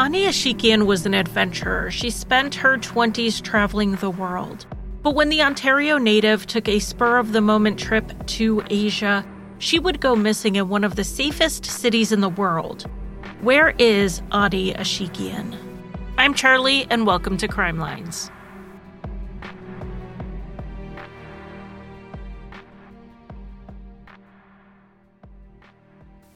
Ani Ashikian was an adventurer. She spent her 20s traveling the world. But when the Ontario native took a spur of the moment trip to Asia, she would go missing in one of the safest cities in the world. Where is Ani Ashikian? I'm Charlie, and welcome to Crime Lines.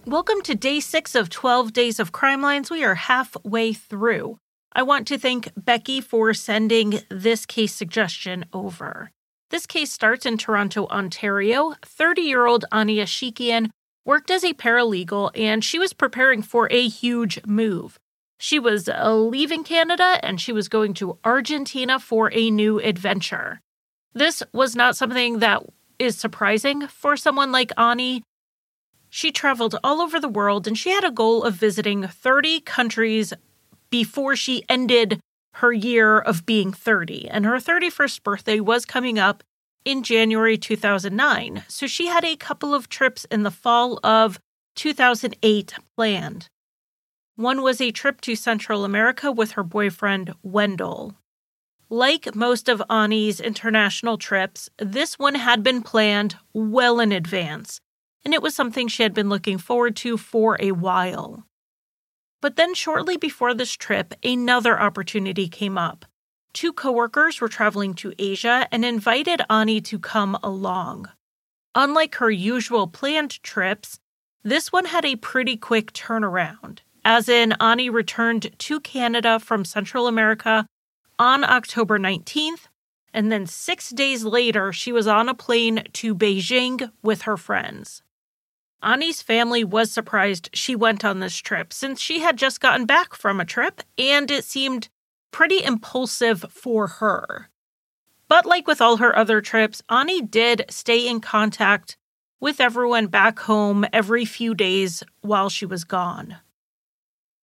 Welcome to day six of 12 Days of Crime Lines. We are halfway through. I want to thank Becky for sending this case suggestion over. This case starts in Toronto, Ontario. 30 year old Ani Ashikian worked as a paralegal and she was preparing for a huge move. She was uh, leaving Canada and she was going to Argentina for a new adventure. This was not something that is surprising for someone like Ani she traveled all over the world and she had a goal of visiting 30 countries before she ended her year of being 30. And her 31st birthday was coming up in January 2009. So she had a couple of trips in the fall of 2008 planned. One was a trip to Central America with her boyfriend, Wendell. Like most of Ani's international trips, this one had been planned well in advance and it was something she had been looking forward to for a while. But then, shortly before this trip, another opportunity came up. Two coworkers were traveling to Asia and invited Ani to come along. Unlike her usual planned trips, this one had a pretty quick turnaround, as in, Ani returned to Canada from Central America on October 19th, and then six days later, she was on a plane to Beijing with her friends. Ani's family was surprised she went on this trip since she had just gotten back from a trip and it seemed pretty impulsive for her. But like with all her other trips, Ani did stay in contact with everyone back home every few days while she was gone.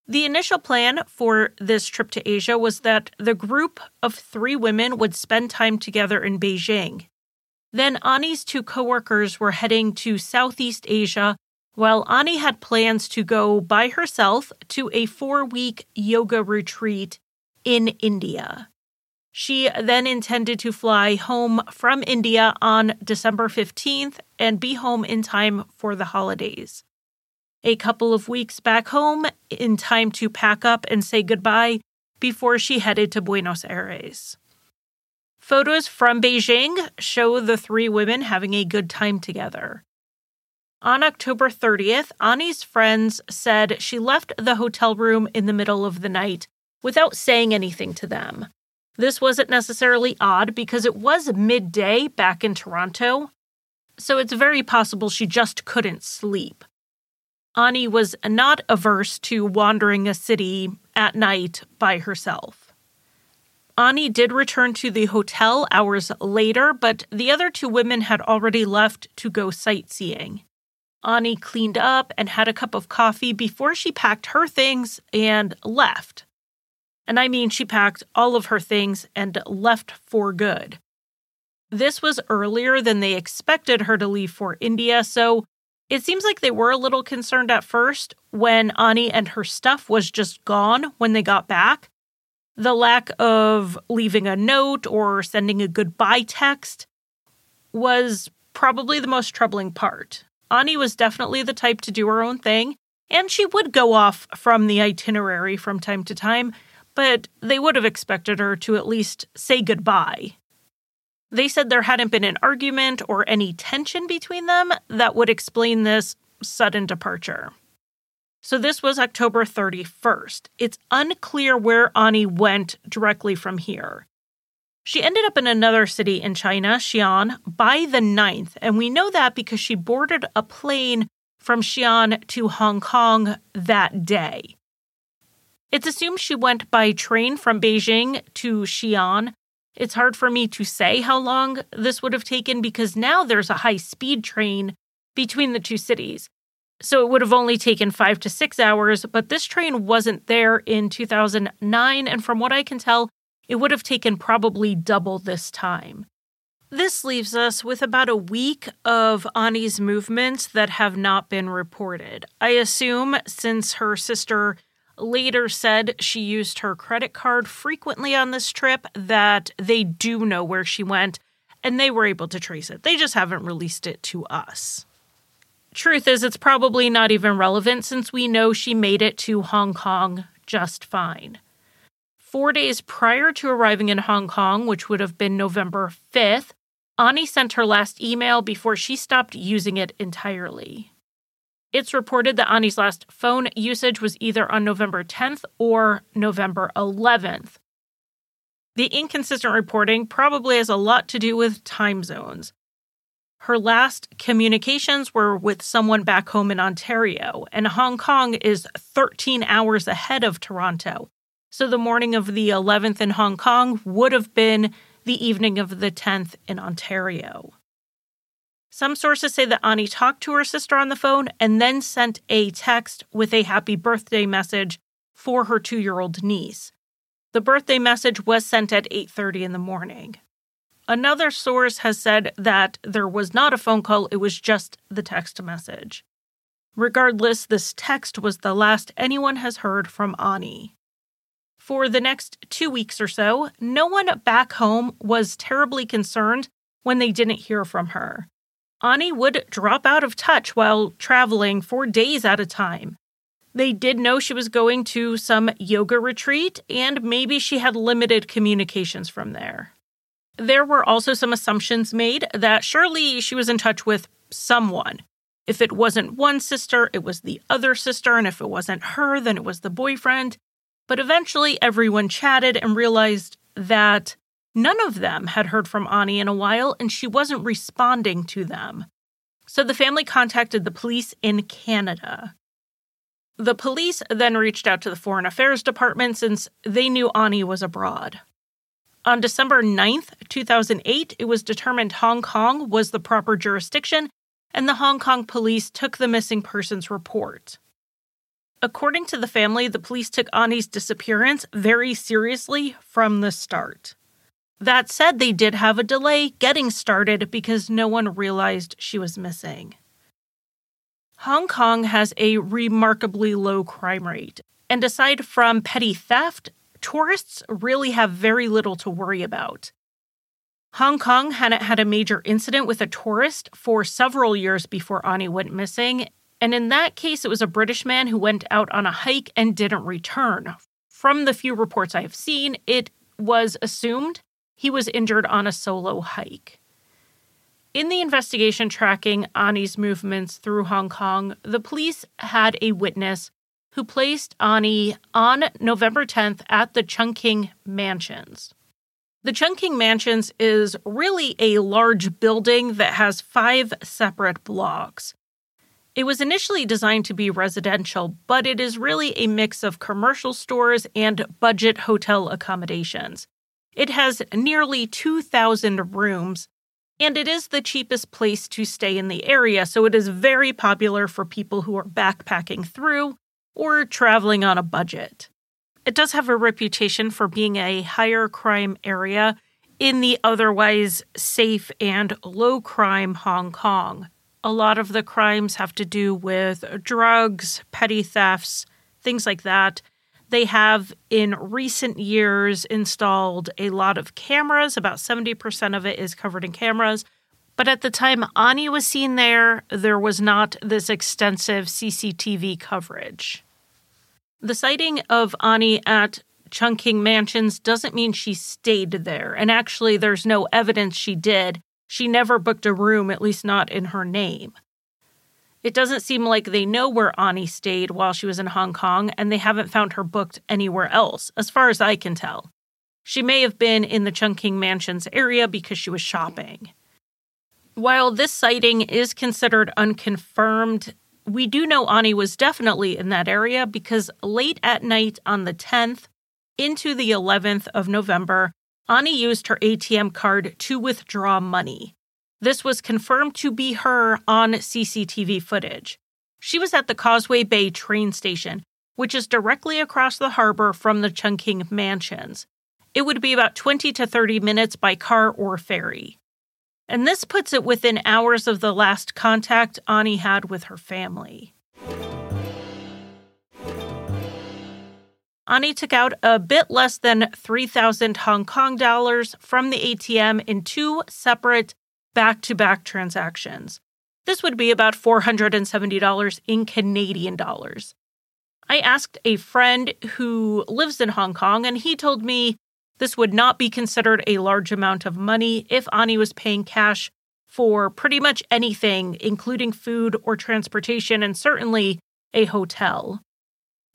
The initial plan for this trip to Asia was that the group of three women would spend time together in Beijing then Ani's two coworkers were heading to Southeast Asia, while Ani had plans to go by herself to a four week yoga retreat in India. She then intended to fly home from India on December 15th and be home in time for the holidays. A couple of weeks back home in time to pack up and say goodbye before she headed to Buenos Aires. Photos from Beijing show the three women having a good time together. On October 30th, Ani's friends said she left the hotel room in the middle of the night without saying anything to them. This wasn't necessarily odd because it was midday back in Toronto, so it's very possible she just couldn't sleep. Ani was not averse to wandering a city at night by herself. Ani did return to the hotel hours later, but the other two women had already left to go sightseeing. Ani cleaned up and had a cup of coffee before she packed her things and left. And I mean, she packed all of her things and left for good. This was earlier than they expected her to leave for India, so it seems like they were a little concerned at first when Ani and her stuff was just gone when they got back. The lack of leaving a note or sending a goodbye text was probably the most troubling part. Ani was definitely the type to do her own thing, and she would go off from the itinerary from time to time, but they would have expected her to at least say goodbye. They said there hadn't been an argument or any tension between them that would explain this sudden departure. So this was October 31st. It's unclear where Ani went directly from here. She ended up in another city in China, Xi'an, by the 9th, and we know that because she boarded a plane from Xi'an to Hong Kong that day. It's assumed she went by train from Beijing to Xi'an. It's hard for me to say how long this would have taken because now there's a high speed train between the two cities. So it would have only taken five to six hours, but this train wasn't there in 2009, and from what I can tell, it would have taken probably double this time. This leaves us with about a week of Ani's movements that have not been reported. I assume since her sister later said she used her credit card frequently on this trip, that they do know where she went and they were able to trace it. They just haven't released it to us. Truth is, it's probably not even relevant since we know she made it to Hong Kong just fine. Four days prior to arriving in Hong Kong, which would have been November 5th, Ani sent her last email before she stopped using it entirely. It's reported that Ani's last phone usage was either on November 10th or November 11th. The inconsistent reporting probably has a lot to do with time zones. Her last communications were with someone back home in Ontario, and Hong Kong is 13 hours ahead of Toronto. So the morning of the 11th in Hong Kong would have been the evening of the 10th in Ontario. Some sources say that Ani talked to her sister on the phone and then sent a text with a happy birthday message for her 2-year-old niece. The birthday message was sent at 8:30 in the morning. Another source has said that there was not a phone call, it was just the text message. Regardless, this text was the last anyone has heard from Ani. For the next two weeks or so, no one back home was terribly concerned when they didn't hear from her. Ani would drop out of touch while traveling for days at a time. They did know she was going to some yoga retreat, and maybe she had limited communications from there. There were also some assumptions made that surely she was in touch with someone. If it wasn't one sister, it was the other sister, and if it wasn't her, then it was the boyfriend. But eventually, everyone chatted and realized that none of them had heard from Ani in a while, and she wasn't responding to them. So the family contacted the police in Canada. The police then reached out to the Foreign Affairs Department since they knew Ani was abroad. On December 9th, 2008, it was determined Hong Kong was the proper jurisdiction, and the Hong Kong police took the missing persons report. According to the family, the police took Ani's disappearance very seriously from the start. That said, they did have a delay getting started because no one realized she was missing. Hong Kong has a remarkably low crime rate, and aside from petty theft, tourists really have very little to worry about. Hong Kong hadn't had a major incident with a tourist for several years before Ani went missing, and in that case, it was a British man who went out on a hike and didn't return. From the few reports I have seen, it was assumed he was injured on a solo hike. In the investigation tracking Ani's movements through Hong Kong, the police had a witness who placed Ani on November 10th at the Chungking Mansions. The Chungking Mansions is really a large building that has five separate blocks. It was initially designed to be residential, but it is really a mix of commercial stores and budget hotel accommodations. It has nearly 2,000 rooms, and it is the cheapest place to stay in the area, so it is very popular for people who are backpacking through or traveling on a budget. It does have a reputation for being a higher crime area in the otherwise safe and low crime Hong Kong. A lot of the crimes have to do with drugs, petty thefts, things like that. They have in recent years installed a lot of cameras. About 70% of it is covered in cameras. But at the time Ani was seen there, there was not this extensive CCTV coverage. The sighting of Ani at Chungking Mansions doesn't mean she stayed there, and actually, there's no evidence she did. She never booked a room, at least not in her name. It doesn't seem like they know where Ani stayed while she was in Hong Kong, and they haven't found her booked anywhere else, as far as I can tell. She may have been in the Chungking Mansions area because she was shopping. While this sighting is considered unconfirmed, we do know Ani was definitely in that area because late at night on the 10th into the 11th of November, Ani used her ATM card to withdraw money. This was confirmed to be her on CCTV footage. She was at the Causeway Bay train station, which is directly across the harbor from the Chungking Mansions. It would be about 20 to 30 minutes by car or ferry. And this puts it within hours of the last contact Ani had with her family. Ani took out a bit less than 3,000 Hong Kong dollars from the ATM in two separate back to back transactions. This would be about $470 in Canadian dollars. I asked a friend who lives in Hong Kong, and he told me this would not be considered a large amount of money if Ani was paying cash for pretty much anything, including food or transportation, and certainly a hotel.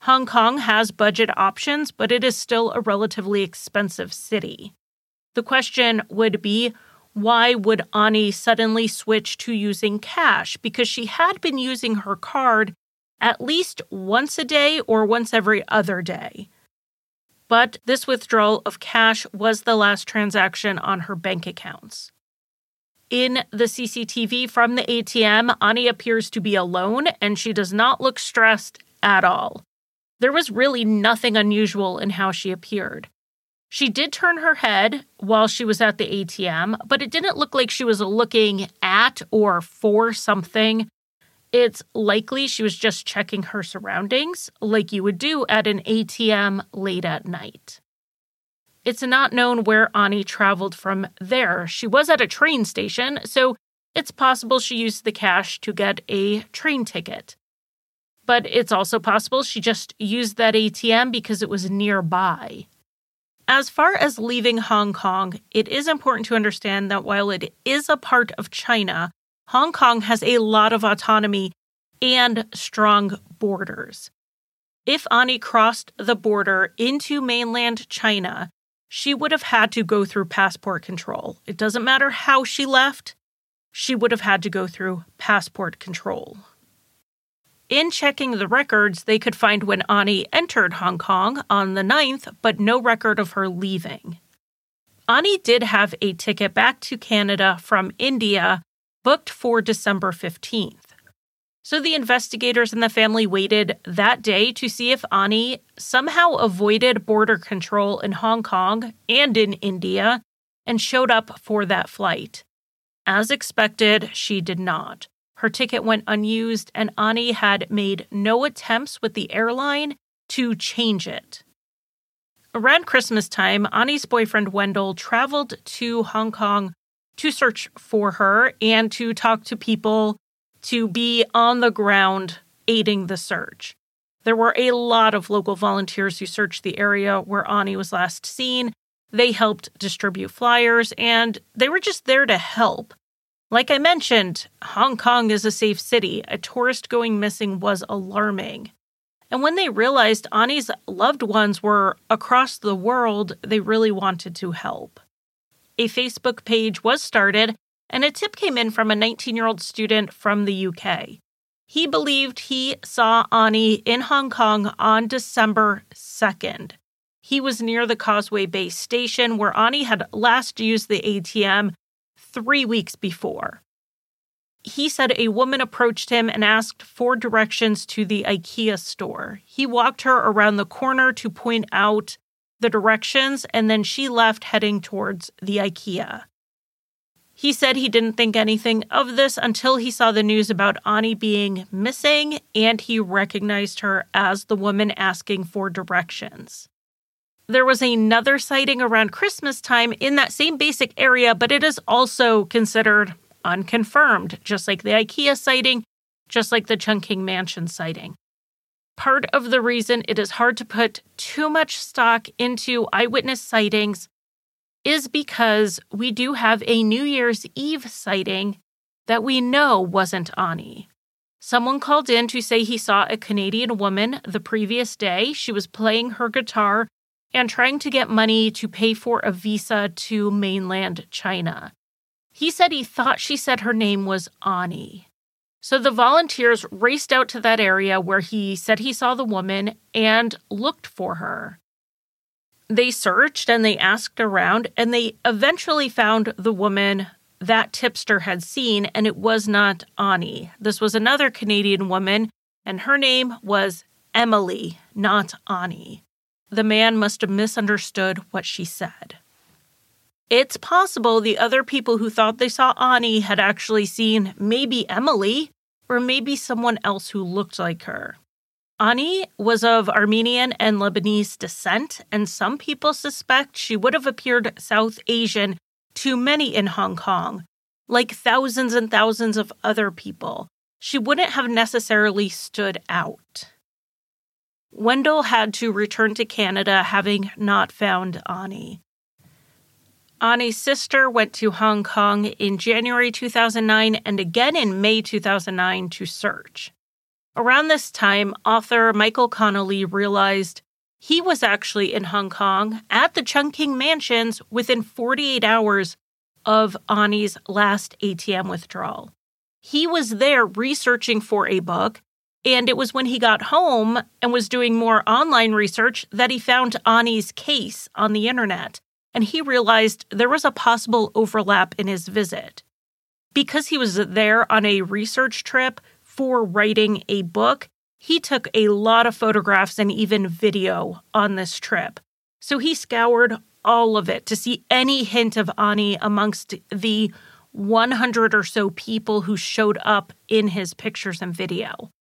Hong Kong has budget options, but it is still a relatively expensive city. The question would be why would Ani suddenly switch to using cash? Because she had been using her card at least once a day or once every other day. But this withdrawal of cash was the last transaction on her bank accounts. In the CCTV from the ATM, Ani appears to be alone and she does not look stressed at all. There was really nothing unusual in how she appeared. She did turn her head while she was at the ATM, but it didn't look like she was looking at or for something. It's likely she was just checking her surroundings, like you would do at an ATM late at night. It's not known where Ani traveled from there. She was at a train station, so it's possible she used the cash to get a train ticket. But it's also possible she just used that ATM because it was nearby. As far as leaving Hong Kong, it is important to understand that while it is a part of China, Hong Kong has a lot of autonomy and strong borders. If Ani crossed the border into mainland China, she would have had to go through passport control. It doesn't matter how she left, she would have had to go through passport control. In checking the records, they could find when Ani entered Hong Kong on the 9th, but no record of her leaving. Ani did have a ticket back to Canada from India booked for December 15th. So the investigators and the family waited that day to see if Ani somehow avoided border control in Hong Kong and in India and showed up for that flight. As expected, she did not. Her ticket went unused, and Ani had made no attempts with the airline to change it. Around Christmas time, Ani's boyfriend Wendell traveled to Hong Kong to search for her and to talk to people to be on the ground aiding the search. There were a lot of local volunteers who searched the area where Ani was last seen. They helped distribute flyers and they were just there to help. Like I mentioned, Hong Kong is a safe city. A tourist going missing was alarming. And when they realized Ani's loved ones were across the world, they really wanted to help. A Facebook page was started, and a tip came in from a 19 year old student from the UK. He believed he saw Ani in Hong Kong on December 2nd. He was near the Causeway Bay station where Ani had last used the ATM three weeks before. He said a woman approached him and asked for directions to the IKEA store. He walked her around the corner to point out the directions, and then she left heading towards the IKEA. He said he didn't think anything of this until he saw the news about Ani being missing and he recognized her as the woman asking for directions. There was another sighting around Christmas time in that same basic area, but it is also considered unconfirmed, just like the IKEA sighting, just like the Chungking Mansion sighting. Part of the reason it is hard to put too much stock into eyewitness sightings is because we do have a New Year's Eve sighting that we know wasn't Ani. Someone called in to say he saw a Canadian woman the previous day. She was playing her guitar and trying to get money to pay for a visa to mainland China. He said he thought she said her name was Ani. So the volunteers raced out to that area where he said he saw the woman and looked for her. They searched and they asked around, and they eventually found the woman that tipster had seen, and it was not Ani. This was another Canadian woman, and her name was Emily, not Ani. The man must have misunderstood what she said. It's possible the other people who thought they saw Ani had actually seen maybe Emily or maybe someone else who looked like her. Ani was of Armenian and Lebanese descent, and some people suspect she would have appeared South Asian to many in Hong Kong, like thousands and thousands of other people. She wouldn't have necessarily stood out. Wendell had to return to Canada having not found Ani. Ani's sister went to Hong Kong in January 2009 and again in May 2009 to search. Around this time, author Michael Connelly realized he was actually in Hong Kong at the Chungking Mansions within 48 hours of Ani's last ATM withdrawal. He was there researching for a book, and it was when he got home and was doing more online research that he found Ani's case on the internet, and he realized there was a possible overlap in his visit. Because he was there on a research trip, for writing a book, he took a lot of photographs and even video on this trip. So he scoured all of it to see any hint of Ani amongst the 100 or so people who showed up in his pictures and video.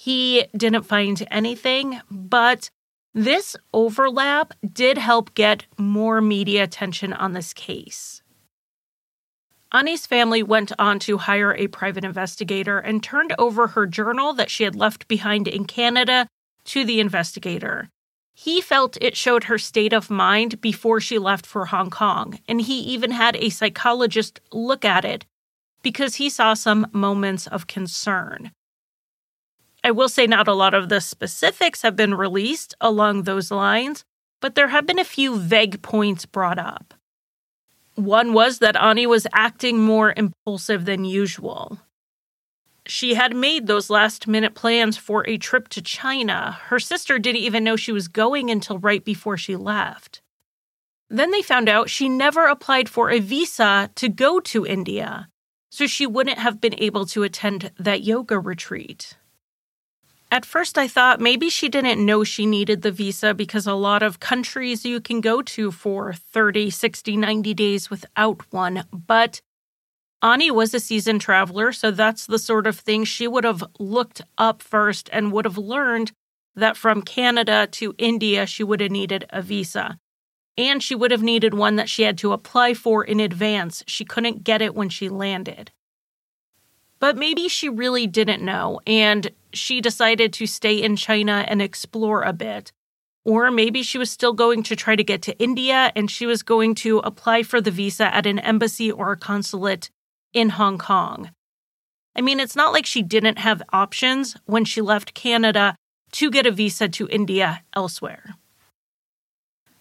He didn't find anything, but this overlap did help get more media attention on this case. Ani's family went on to hire a private investigator and turned over her journal that she had left behind in Canada to the investigator. He felt it showed her state of mind before she left for Hong Kong, and he even had a psychologist look at it because he saw some moments of concern. I will say not a lot of the specifics have been released along those lines, but there have been a few vague points brought up. One was that Ani was acting more impulsive than usual. She had made those last minute plans for a trip to China. Her sister didn't even know she was going until right before she left. Then they found out she never applied for a visa to go to India, so she wouldn't have been able to attend that yoga retreat. At first, I thought maybe she didn't know she needed the visa because a lot of countries you can go to for 30, 60, 90 days without one. But Ani was a seasoned traveler, so that's the sort of thing she would have looked up first and would have learned that from Canada to India, she would have needed a visa. And she would have needed one that she had to apply for in advance. She couldn't get it when she landed. But maybe she really didn't know, and she decided to stay in China and explore a bit. Or maybe she was still going to try to get to India and she was going to apply for the visa at an embassy or a consulate in Hong Kong. I mean, it's not like she didn't have options when she left Canada to get a visa to India elsewhere.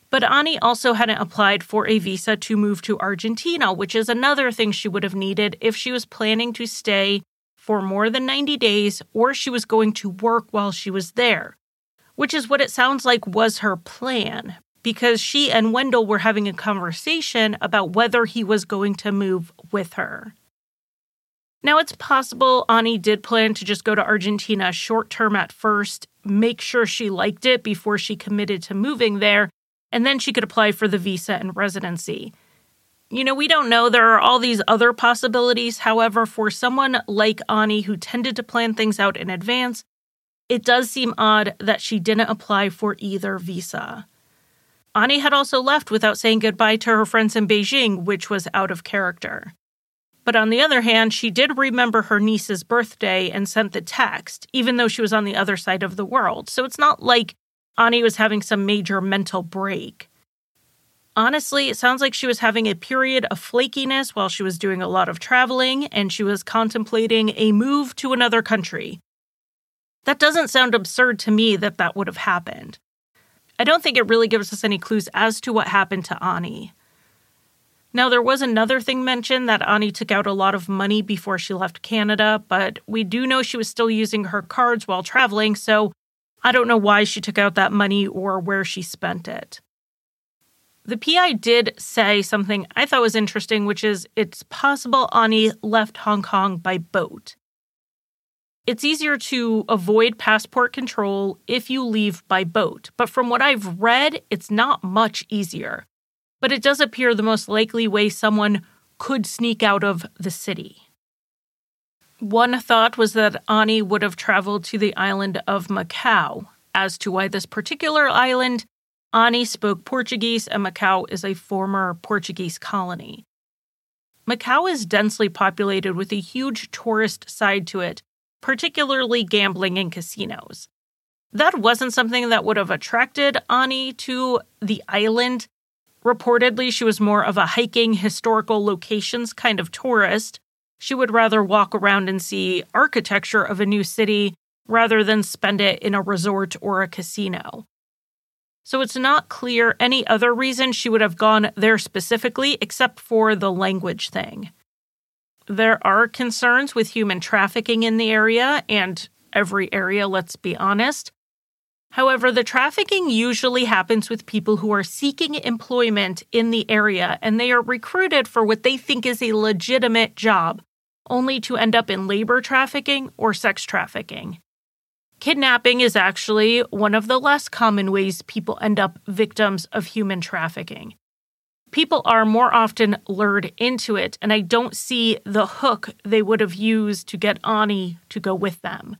But Ani also hadn't applied for a visa to move to Argentina, which is another thing she would have needed if she was planning to stay for more than 90 days or she was going to work while she was there, which is what it sounds like was her plan because she and Wendell were having a conversation about whether he was going to move with her. Now, it's possible Ani did plan to just go to Argentina short term at first, make sure she liked it before she committed to moving there, and then she could apply for the visa and residency. You know, we don't know. There are all these other possibilities. However, for someone like Ani who tended to plan things out in advance, it does seem odd that she didn't apply for either visa. Ani had also left without saying goodbye to her friends in Beijing, which was out of character. But on the other hand, she did remember her niece's birthday and sent the text, even though she was on the other side of the world. So it's not like Ani was having some major mental break. Honestly, it sounds like she was having a period of flakiness while she was doing a lot of traveling and she was contemplating a move to another country. That doesn't sound absurd to me that that would have happened. I don't think it really gives us any clues as to what happened to Ani. Now, there was another thing mentioned that Ani took out a lot of money before she left Canada, but we do know she was still using her cards while traveling, so I don't know why she took out that money or where she spent it. The PI did say something I thought was interesting, which is it's possible Ani left Hong Kong by boat. It's easier to avoid passport control if you leave by boat, but from what I've read, it's not much easier. But it does appear the most likely way someone could sneak out of the city. One thought was that Ani would have traveled to the island of Macau. As to why this particular island, Ani spoke Portuguese and Macau is a former Portuguese colony. Macau is densely populated with a huge tourist side to it, particularly gambling and casinos. That wasn't something that would have attracted Ani to the island. Reportedly, she was more of a hiking historical locations kind of tourist, she would rather walk around and see architecture of a new city rather than spend it in a resort or a casino. So it's not clear any other reason she would have gone there specifically except for the language thing. There are concerns with human trafficking in the area and every area, let's be honest. However, the trafficking usually happens with people who are seeking employment in the area and they are recruited for what they think is a legitimate job, only to end up in labor trafficking or sex trafficking. Kidnapping is actually one of the less common ways people end up victims of human trafficking. People are more often lured into it, and I don't see the hook they would have used to get Ani to go with them.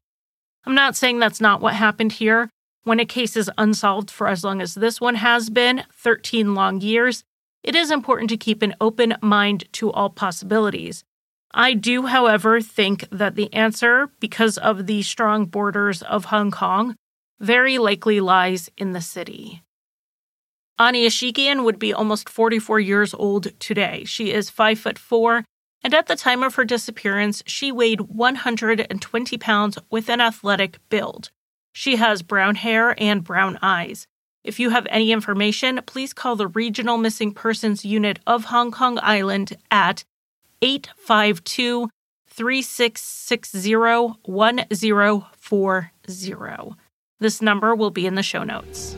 I'm not saying that's not what happened here. When a case is unsolved for as long as this one has been 13 long years it is important to keep an open mind to all possibilities. I do, however, think that the answer, because of the strong borders of Hong Kong, very likely lies in the city. Ani Ashikian would be almost 44 years old today. She is 5 foot 4, and at the time of her disappearance, she weighed 120 pounds with an athletic build. She has brown hair and brown eyes. If you have any information, please call the Regional Missing Persons Unit of Hong Kong Island at 852 3660 1040. This number will be in the show notes.